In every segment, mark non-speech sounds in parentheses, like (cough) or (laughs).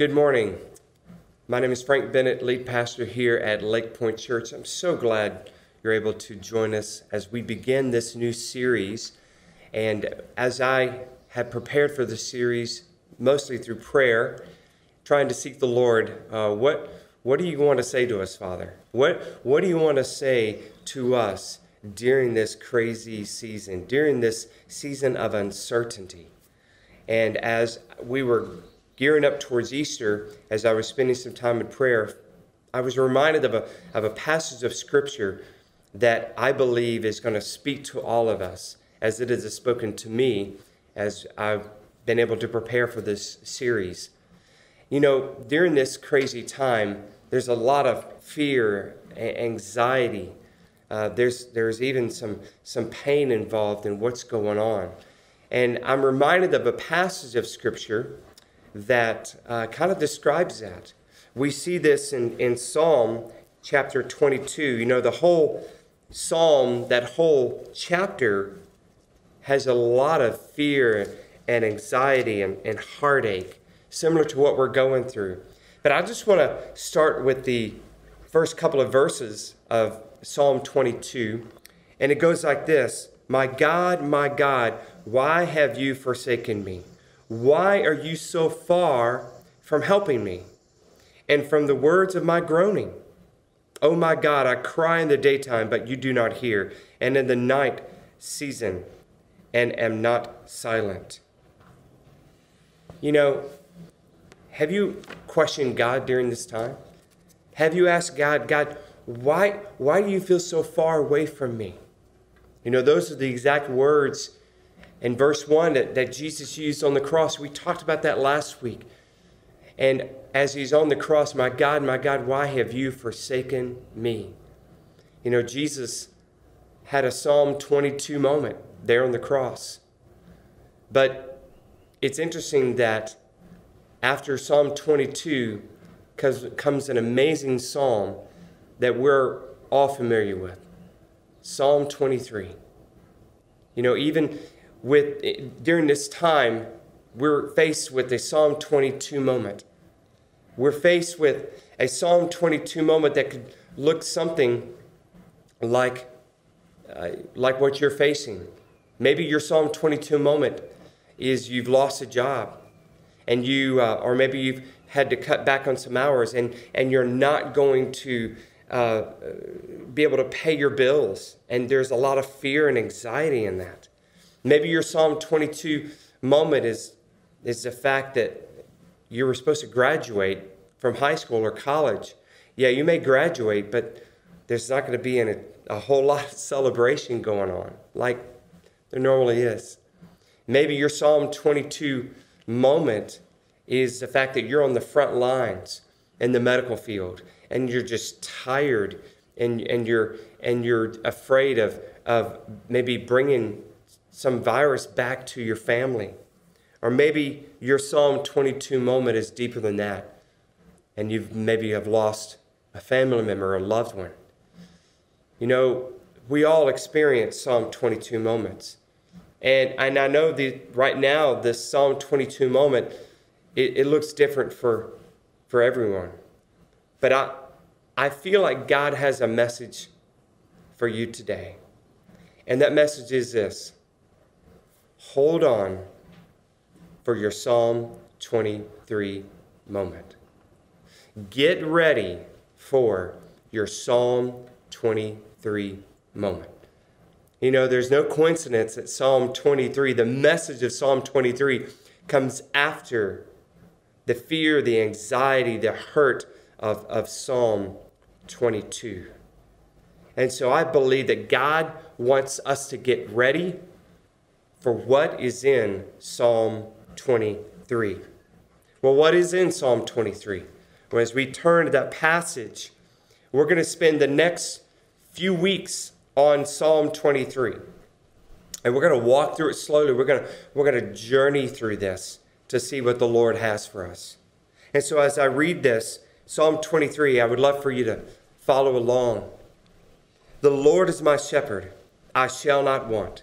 Good morning. My name is Frank Bennett, lead pastor here at Lake Point Church. I'm so glad you're able to join us as we begin this new series. And as I have prepared for the series, mostly through prayer, trying to seek the Lord, uh, what, what do you want to say to us, Father? What, what do you want to say to us during this crazy season, during this season of uncertainty? And as we were gearing up towards Easter, as I was spending some time in prayer, I was reminded of a, of a passage of Scripture that I believe is going to speak to all of us, as it has spoken to me as I've been able to prepare for this series. You know, during this crazy time, there's a lot of fear, anxiety. Uh, there's, there's even some, some pain involved in what's going on. And I'm reminded of a passage of Scripture that uh, kind of describes that. We see this in, in Psalm chapter 22. You know, the whole psalm, that whole chapter, has a lot of fear and anxiety and, and heartache, similar to what we're going through. But I just want to start with the first couple of verses of Psalm 22. And it goes like this My God, my God, why have you forsaken me? Why are you so far from helping me and from the words of my groaning? Oh my God, I cry in the daytime, but you do not hear, and in the night season, and am not silent. You know, have you questioned God during this time? Have you asked God, God, why, why do you feel so far away from me? You know, those are the exact words in verse 1 that, that Jesus used on the cross. We talked about that last week. And as he's on the cross, my God, my God, why have you forsaken me? You know, Jesus had a Psalm 22 moment there on the cross. But it's interesting that after Psalm 22 comes an amazing psalm that we're all familiar with Psalm 23. You know, even with during this time, we're faced with a Psalm 22 moment. We're faced with a Psalm 22 moment that could look something like, uh, like what you're facing. Maybe your Psalm 22 moment is you've lost a job, and you, uh, or maybe you've had to cut back on some hours, and, and you're not going to uh, be able to pay your bills, and there's a lot of fear and anxiety in that. Maybe your Psalm 22 moment is, is the fact that you were supposed to graduate from high school or college. Yeah, you may graduate, but there's not going to be a, a whole lot of celebration going on like there normally is. Maybe your Psalm 22 moment is the fact that you're on the front lines in the medical field and you're just tired and, and, you're, and you're afraid of, of maybe bringing some virus back to your family. Or maybe your Psalm 22 moment is deeper than that, and you've maybe have lost a family member or a loved one. You know, we all experience Psalm 22 moments. And, and I know that right now, this Psalm 22 moment, it, it looks different for, for everyone. But I, I feel like God has a message for you today. And that message is this hold on for your Psalm 23 moment. Get ready for your Psalm 23 moment. You know, there's no coincidence that Psalm 23, the message of Psalm 23, comes after the fear, the anxiety, the hurt of, of Psalm 22. And so I believe that God wants us to get ready for what is in Psalm 23. Well, what is in Psalm 23? Well, as we turn to that passage, we're going to spend the next few weeks on Psalm 23. And we're going to walk through it slowly. We're going to, we're going to journey through this to see what the Lord has for us. And so as I read this, Psalm 23, I would love for you to follow along. The Lord is my shepherd, I shall not want.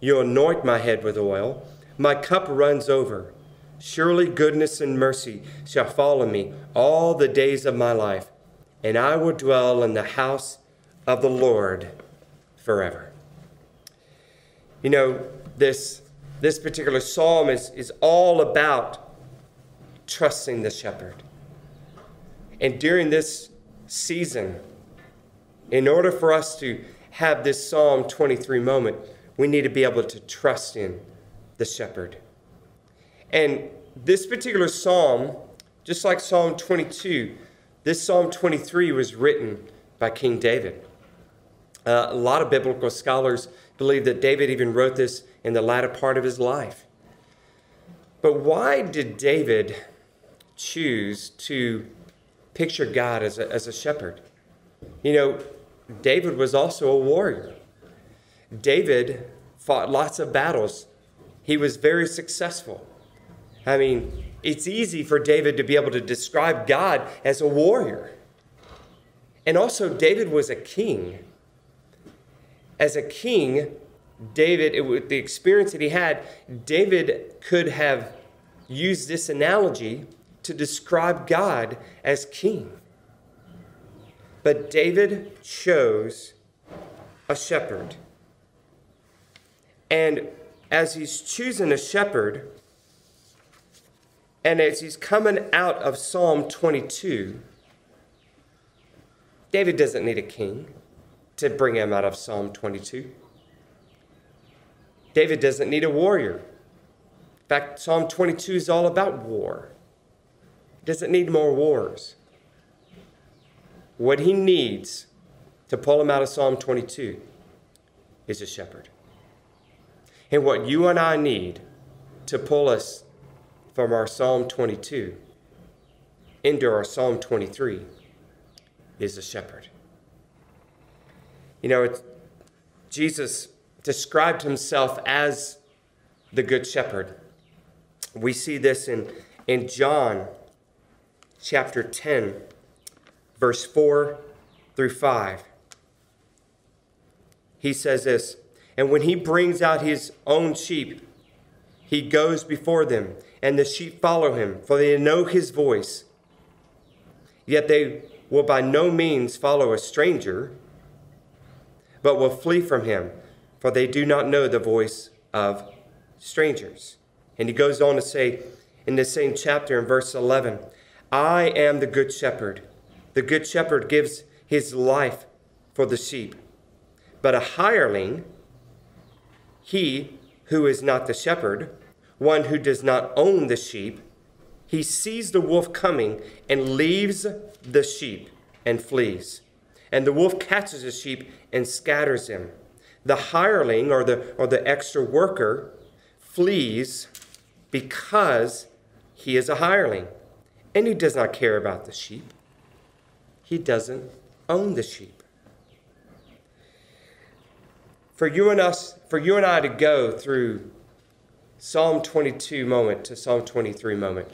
You anoint my head with oil. My cup runs over. Surely goodness and mercy shall follow me all the days of my life, and I will dwell in the house of the Lord forever. You know, this, this particular psalm is, is all about trusting the shepherd. And during this season, in order for us to have this Psalm 23 moment, we need to be able to trust in the shepherd. And this particular psalm, just like Psalm 22, this Psalm 23 was written by King David. Uh, a lot of biblical scholars believe that David even wrote this in the latter part of his life. But why did David choose to picture God as a, as a shepherd? You know, David was also a warrior. David fought lots of battles. He was very successful. I mean, it's easy for David to be able to describe God as a warrior. And also, David was a king as a king, David, it, the experience that he had, David could have used this analogy to describe God as king. But David chose a shepherd. And as he's choosing a shepherd, and as he's coming out of Psalm 22, David doesn't need a king to bring him out of Psalm 22. David doesn't need a warrior. In fact, Psalm 22 is all about war. He doesn't need more wars. What he needs to pull him out of Psalm 22 is a shepherd. And what you and I need to pull us from our Psalm 22 into our Psalm 23 is a shepherd. You know, Jesus described himself as the Good Shepherd. We see this in, in John chapter 10, verse 4 through 5. He says this And when he brings out his own sheep, he goes before them, and the sheep follow him, for they know his voice. Yet they will by no means follow a stranger but will flee from him, for they do not know the voice of strangers. And he goes on to say in the same chapter in verse 11 I am the good shepherd. The good shepherd gives his life for the sheep. But a hireling, he who is not the shepherd, one who does not own the sheep, he sees the wolf coming and leaves the sheep and flees. And the wolf catches the sheep and scatters him. The hireling or the, or the extra worker flees because he is a hireling and he does not care about the sheep. He doesn't own the sheep. For you and us, for you and I to go through Psalm 22 moment to Psalm 23 moment,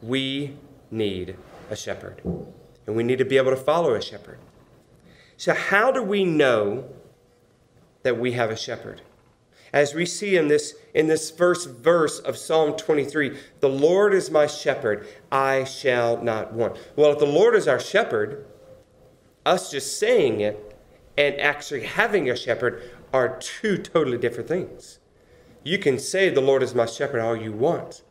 we need a shepherd. And we need to be able to follow a shepherd. So, how do we know that we have a shepherd? As we see in this, in this first verse of Psalm 23, the Lord is my shepherd, I shall not want. Well, if the Lord is our shepherd, us just saying it and actually having a shepherd are two totally different things. You can say the Lord is my shepherd all you want,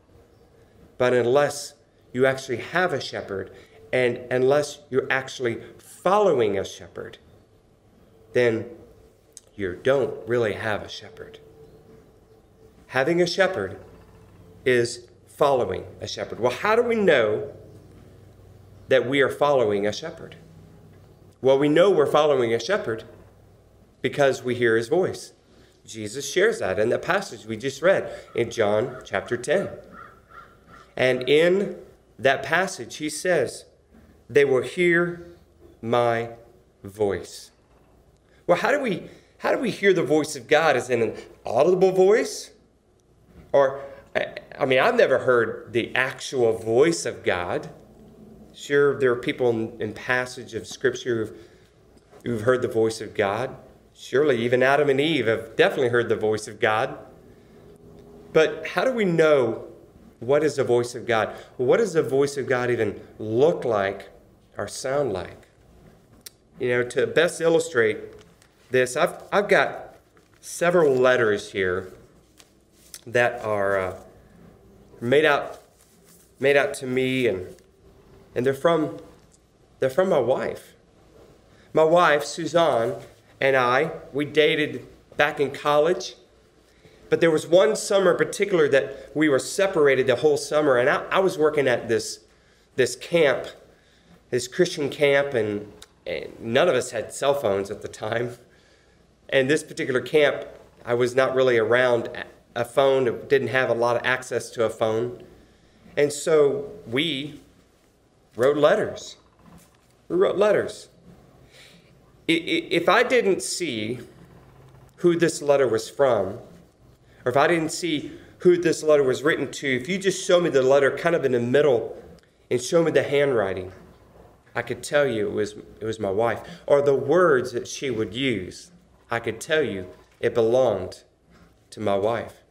but unless you actually have a shepherd and unless you're actually following a shepherd, then you don't really have a shepherd. Having a shepherd is following a shepherd. Well, how do we know that we are following a shepherd? Well, we know we're following a shepherd because we hear his voice. Jesus shares that in the passage we just read in John chapter 10. And in that passage, he says, They will hear my voice. Well, how do we how do we hear the voice of God? Is it an audible voice? Or I mean, I've never heard the actual voice of God. Sure, there are people in, in passage of Scripture who've, who've heard the voice of God. Surely, even Adam and Eve have definitely heard the voice of God. But how do we know what is the voice of God? What does the voice of God even look like or sound like? You know, to best illustrate this, I've, I've got several letters here that are uh, made out made out to me and and they're from they're from my wife. My wife, Suzanne, and I, we dated back in college. But there was one summer in particular that we were separated the whole summer, and I, I was working at this this camp, this Christian camp, and, and none of us had cell phones at the time. And this particular camp, I was not really around a phone, didn't have a lot of access to a phone. And so we wrote letters. We wrote letters. If I didn't see who this letter was from, or if I didn't see who this letter was written to, if you just show me the letter kind of in the middle and show me the handwriting, I could tell you it was, it was my wife. Or the words that she would use, I could tell you it belonged to my wife.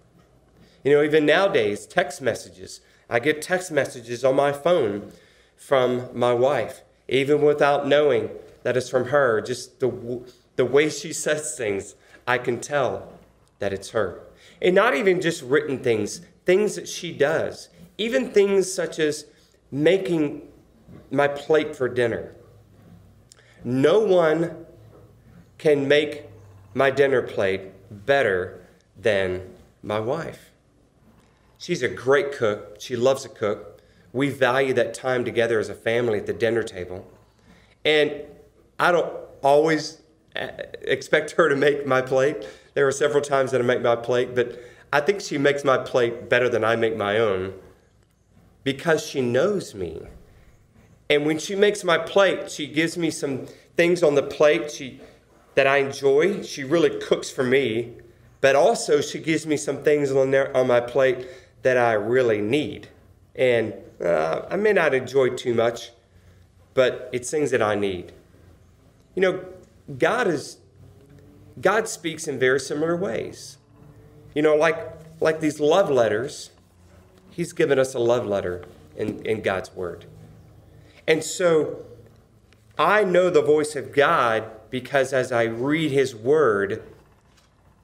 You know, even nowadays, text messages. I get text messages on my phone from my wife, even without knowing that it's from her. Just the, the way she says things, I can tell that it's her. And not even just written things, things that she does, even things such as making my plate for dinner. No one can make my dinner plate better than my wife. She's a great cook. She loves to cook. We value that time together as a family at the dinner table. And I don't always uh, expect her to make my plate. There are several times that I make my plate, but I think she makes my plate better than I make my own because she knows me. And when she makes my plate, she gives me some things on the plate she, that I enjoy. She really cooks for me, but also she gives me some things on there on my plate that I really need. And uh, I may not enjoy too much, but it's things that I need. You know, God is God speaks in very similar ways. You know, like like these love letters, He's given us a love letter in, in God's Word. And so I know the voice of God because as I read His Word,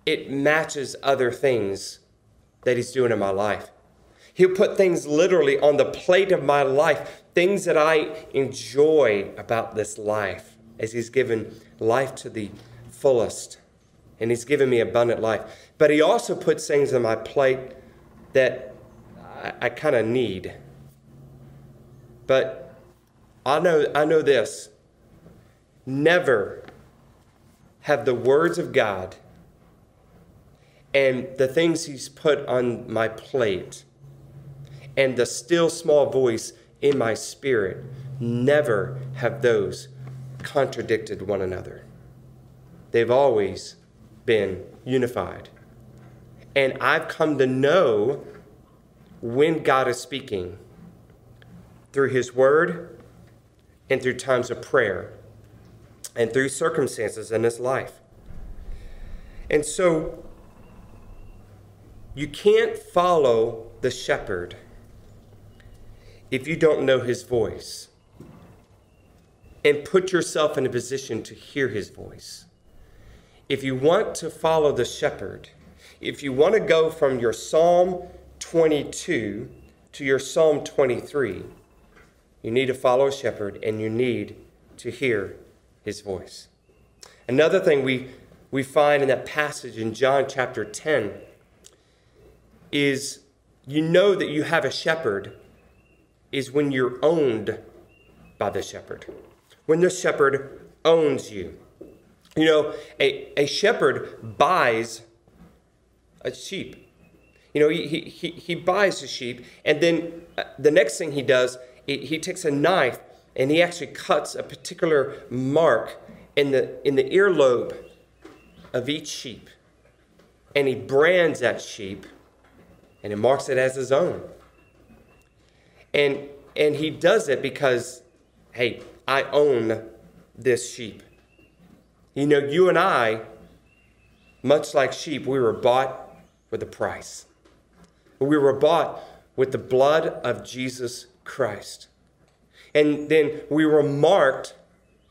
it matches other things that He's doing in my life. He'll put things literally on the plate of my life, things that I enjoy about this life, as He's given life to the fullest. And He's given me abundant life. But He also puts things on my plate that I, I kind of need. But I know, I know this never have the words of God and the things He's put on my plate and the still small voice in my spirit never have those contradicted one another. They've always been unified. And I've come to know when God is speaking through His Word and through times of prayer and through circumstances in His life. And so you can't follow the shepherd if you don't know his voice and put yourself in a position to hear his voice. If you want to follow the shepherd, if you want to go from your Psalm 22 to your Psalm 23, you need to follow a shepherd and you need to hear his voice. Another thing we, we find in that passage in John chapter 10 is you know that you have a shepherd is when you're owned by the shepherd. When the shepherd owns you. You know, a, a shepherd buys a sheep. You know, he, he, he buys a sheep, and then uh, the next thing he does, he, he takes a knife and he actually cuts a particular mark in the, in the earlobe of each sheep. And he brands that sheep and he marks it as his own. And, and he does it because, hey, I own this sheep. You know, you and I, much like sheep, we were bought with a price. We were bought with the blood of Jesus Christ. And then we were marked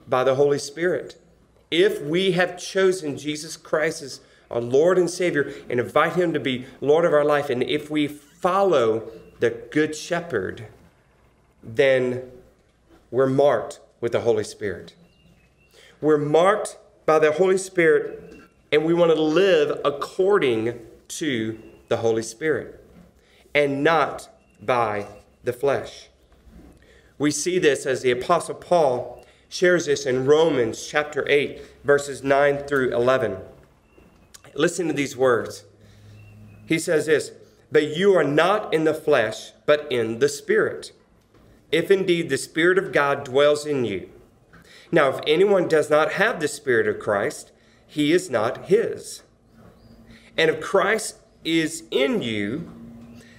by the Holy Spirit. If we have chosen Jesus Christ as our Lord and Savior and invite Him to be Lord of our life, and if we follow the Good Shepherd, then we're marked with the Holy Spirit. We're marked by the Holy Spirit, and we want to live according to the Holy Spirit and not by the flesh. We see this as the Apostle Paul shares this in Romans chapter 8, verses 9 through 11. Listen to these words. He says this But you are not in the flesh, but in the Spirit, if indeed the Spirit of God dwells in you. Now, if anyone does not have the Spirit of Christ, he is not his. And if Christ is in you,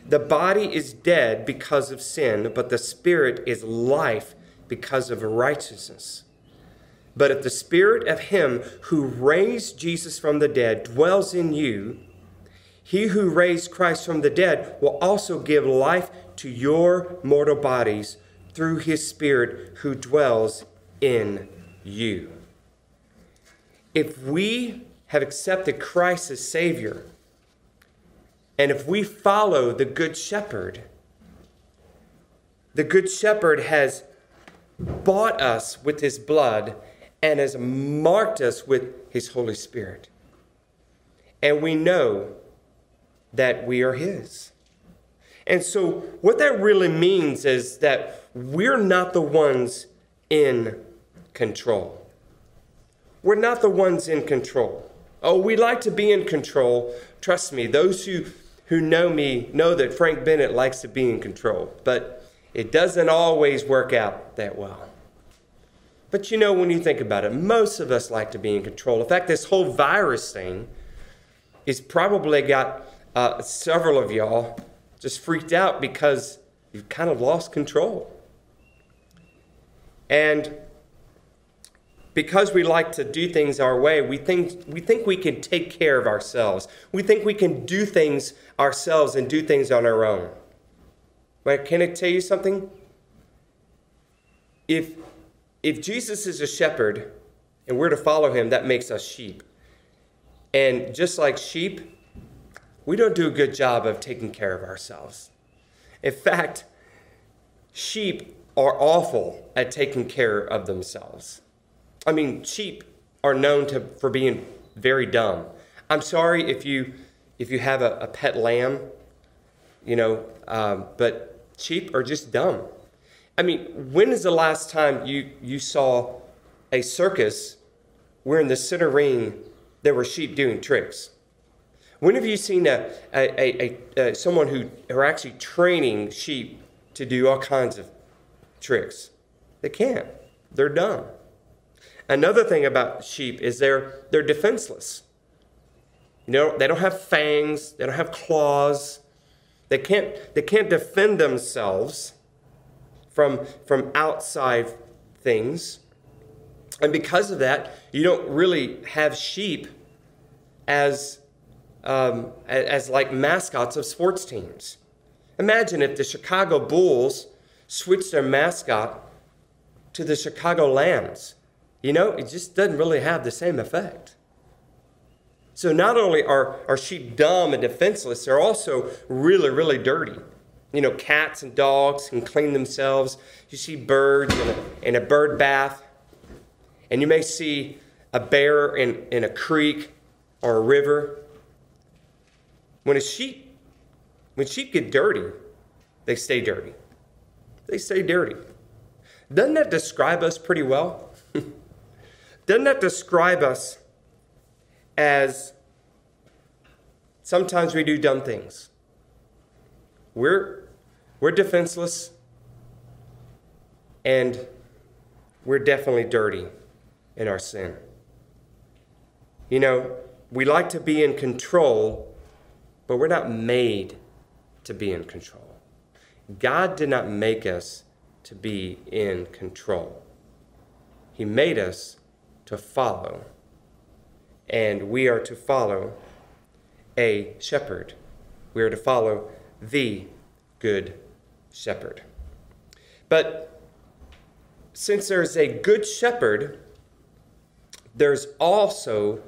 the body is dead because of sin, but the spirit is life because of righteousness. But if the spirit of him who raised Jesus from the dead dwells in you, he who raised Christ from the dead will also give life to your mortal bodies through his spirit who dwells in you. If we have accepted Christ as Savior, and if we follow the Good Shepherd, the Good Shepherd has bought us with his blood and has marked us with his Holy Spirit. And we know that we are his. And so, what that really means is that we're not the ones in control. We're not the ones in control. Oh, we like to be in control. Trust me, those who who know me know that Frank Bennett likes to be in control, but it doesn't always work out that well. But you know, when you think about it, most of us like to be in control. In fact, this whole virus thing has probably got uh, several of y'all just freaked out because you've kind of lost control. And because we like to do things our way, we think, we think we can take care of ourselves. We think we can do things ourselves and do things on our own. But can I tell you something? If, if Jesus is a shepherd and we're to follow him, that makes us sheep. And just like sheep, we don't do a good job of taking care of ourselves. In fact, sheep are awful at taking care of themselves. I mean, sheep are known to, for being very dumb. I'm sorry if you if you have a, a pet lamb, you know, um, but sheep are just dumb. I mean, when is the last time you, you saw a circus where in the center ring there were sheep doing tricks? When have you seen a, a, a, a, uh, someone who are actually training sheep to do all kinds of tricks? They can't. They're dumb. Another thing about sheep is they're, they're defenseless. You know, they don't have fangs, they don't have claws. They can't, they can't defend themselves from, from outside things. And because of that, you don't really have sheep as, um, as like mascots of sports teams. Imagine if the Chicago Bulls switched their mascot to the Chicago Lambs. You know, it just doesn't really have the same effect. So not only are, are sheep dumb and defenseless, they're also really, really dirty. You know, cats and dogs can clean themselves. You see birds in a, in a bird bath, and you may see a bear in, in a creek or a river. When a sheep, when sheep get dirty, they stay dirty. They stay dirty. Doesn't that describe us pretty well? (laughs) Doesn't that describe us as sometimes we do dumb things. we're, we're defenseless and we're definitely dirty in our sin. You know, we like to be in control, but we're not made to be in control. God did not make us to be in control. He made us to follow, and we are to follow a shepherd. We are to follow the good shepherd. But since there's a good shepherd, there's also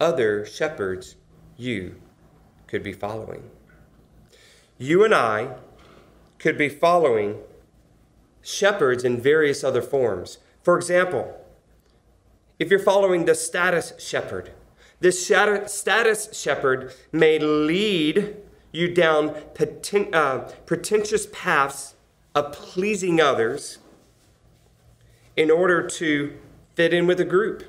other shepherds you could be following. You and I could be following shepherds in various other forms. For example, if you're following the status shepherd, this status shepherd may lead you down uh, pretentious paths of pleasing others in order to fit in with a group.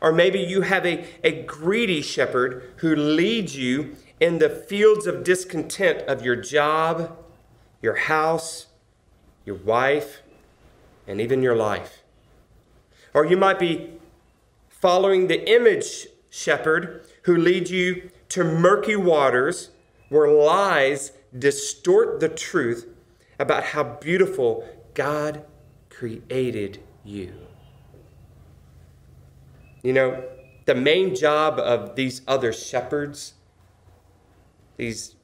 Or maybe you have a, a greedy shepherd who leads you in the fields of discontent of your job, your house, your wife, and even your life. Or you might be following the image shepherd who leads you to murky waters where lies distort the truth about how beautiful God created you. You know, the main job of these other shepherds, these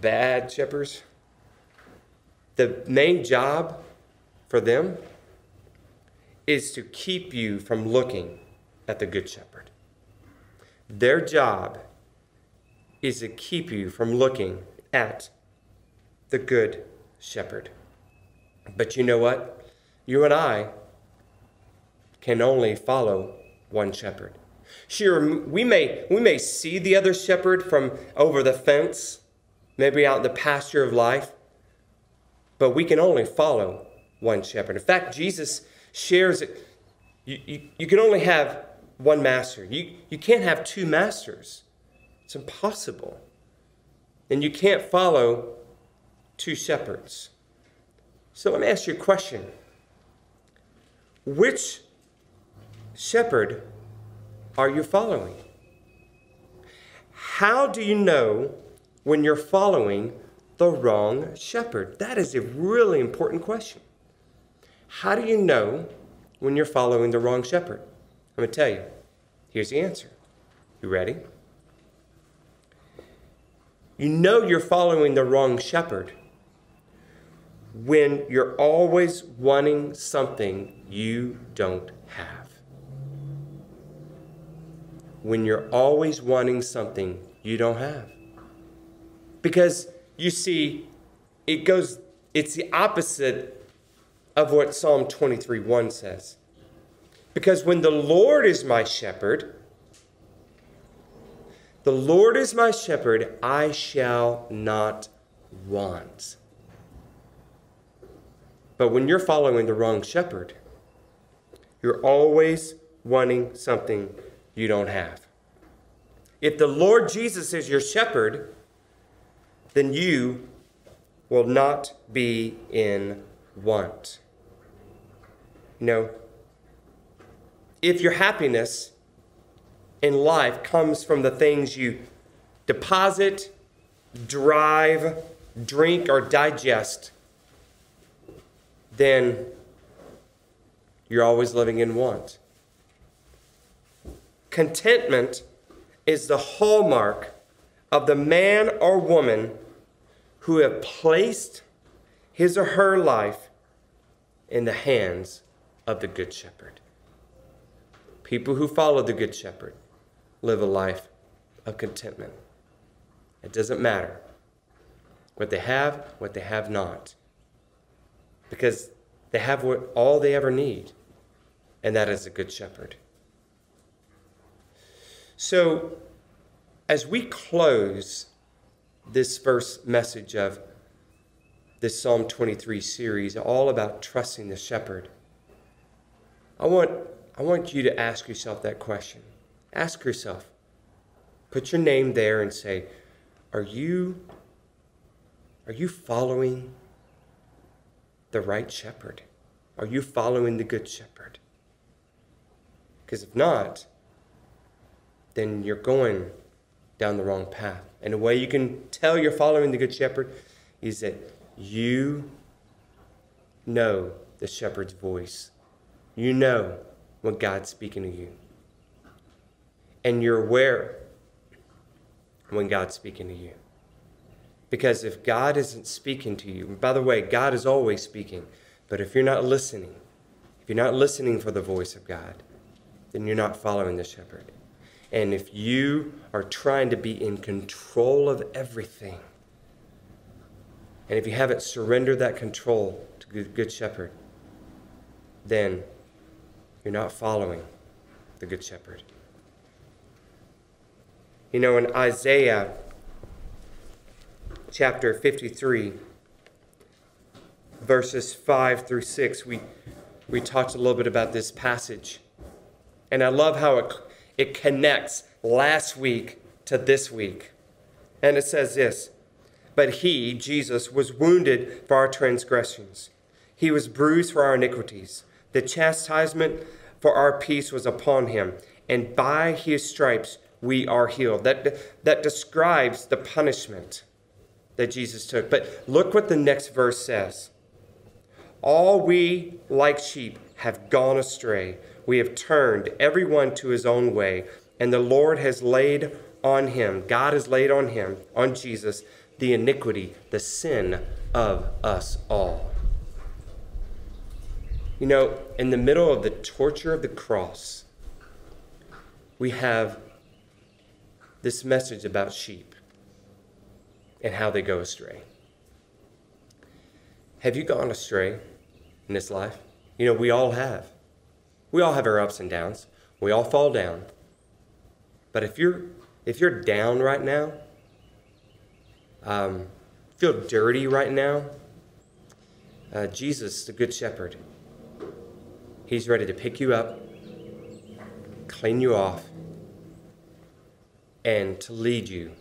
bad shepherds, the main job for them is to keep you from looking at the Good Shepherd. Their job is to keep you from looking at the Good Shepherd. But you know what? You and I can only follow one shepherd. Sure, we may, we may see the other shepherd from over the fence, maybe out in the pasture of life, but we can only follow one shepherd. In fact, Jesus shares it. You, you, you can only have one master. You, you can't have two masters. It's impossible. And you can't follow two shepherds. So let me ask you a question. Which shepherd are you following? How do you know when you're following the wrong shepherd? That is a really important question. How do you know when you're following the wrong shepherd? I'm going to tell you. Here's the answer. You ready? You know you're following the wrong shepherd when you're always wanting something you don't have. When you're always wanting something you don't have. Because you see, it goes, it's the opposite of what Psalm 23 1 says. Because when the Lord is my shepherd, the Lord is my shepherd, I shall not want. But when you're following the wrong shepherd, you're always wanting something you don't have. If the Lord Jesus is your shepherd, then you will not be in want. Know, if your happiness in life comes from the things you deposit, drive, drink, or digest, then you're always living in want. Contentment is the hallmark of the man or woman who have placed his or her life in the hands of the Good Shepherd. People who follow the Good Shepherd live a life of contentment. It doesn't matter what they have, what they have not, because they have what, all they ever need, and that is a Good Shepherd. So, as we close this first message of this Psalm 23 series, all about trusting the shepherd, I want I want you to ask yourself that question. Ask yourself. Put your name there and say, Are you Are you following the right shepherd? Are you following the good shepherd? Because if not, then you're going down the wrong path. And the way you can tell you're following the good shepherd is that you know the shepherd's voice. You know when God's speaking to you. And you're aware when God's speaking to you. Because if God isn't speaking to you, by the way, God is always speaking, but if you're not listening, if you're not listening for the voice of God, then you're not following the shepherd. And if you are trying to be in control of everything, and if you haven't surrendered that control to the Good Shepherd, then you're not following the Good Shepherd. You know, in Isaiah chapter 53, verses 5 through 6, we, we talked a little bit about this passage. And I love how it, it connects last week to this week. And it says this But he, Jesus, was wounded for our transgressions, he was bruised for our iniquities. The chastisement for our peace was upon him, and by his stripes we are healed. That, that describes the punishment that Jesus took. But look what the next verse says All we, like sheep, have gone astray. We have turned everyone to his own way, and the Lord has laid on him, God has laid on him, on Jesus, the iniquity, the sin of us all. You know, in the middle of the torture of the cross, we have this message about sheep and how they go astray. Have you gone astray in this life? You know, we all have. We all have our ups and downs. We all fall down. But if you're if you're down right now, um, feel dirty right now, uh, Jesus, the Good Shepherd, He's ready to pick you up, clean you off, and to lead you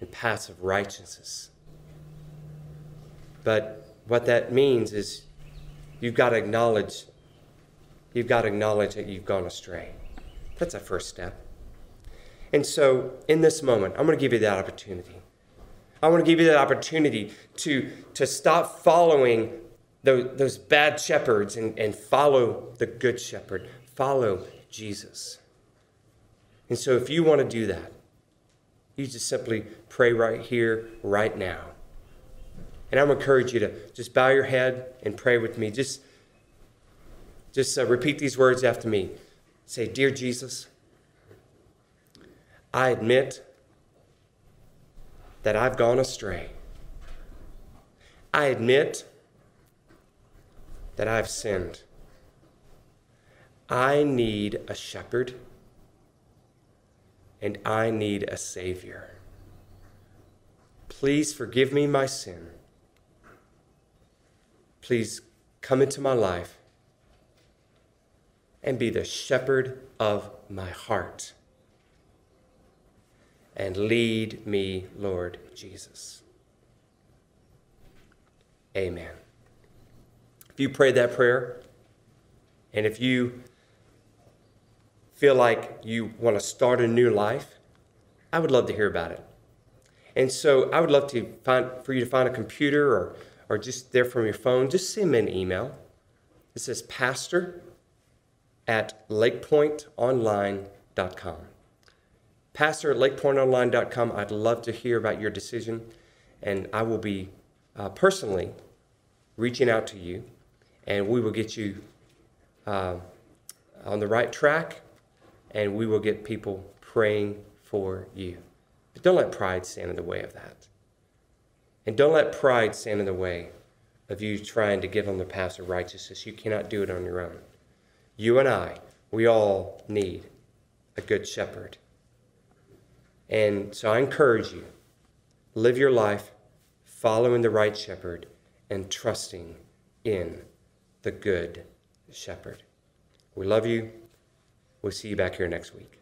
in paths of righteousness. But what that means is you've got to acknowledge you've got to acknowledge that you've gone astray. That's a first step. And so, in this moment, I'm going to give you that opportunity. I want to give you that opportunity to, to stop following those, those bad shepherds and, and follow the good shepherd. Follow Jesus. And so, if you want to do that, you just simply pray right here, right now. And I'm encourage you to just bow your head and pray with me. Just, just uh, repeat these words after me. Say, Dear Jesus, I admit that I've gone astray. I admit that I've sinned. I need a shepherd and I need a Savior. Please forgive me my sin. Please come into my life and be the shepherd of my heart. And lead me, Lord Jesus. Amen. If you prayed that prayer, and if you feel like you want to start a new life, I would love to hear about it. And so I would love to find for you to find a computer or, or just there from your phone, just send me an email. It says pastor at lakepointonline.com. Pastor at lakepointonline.com. I'd love to hear about your decision, and I will be uh, personally reaching out to you, and we will get you uh, on the right track and we will get people praying for you. But don't let pride stand in the way of that. And don't let pride stand in the way of you trying to give on the path of righteousness. You cannot do it on your own. You and I, we all need a good shepherd. And so I encourage you live your life following the right shepherd and trusting in the good shepherd. We love you. We'll see you back here next week.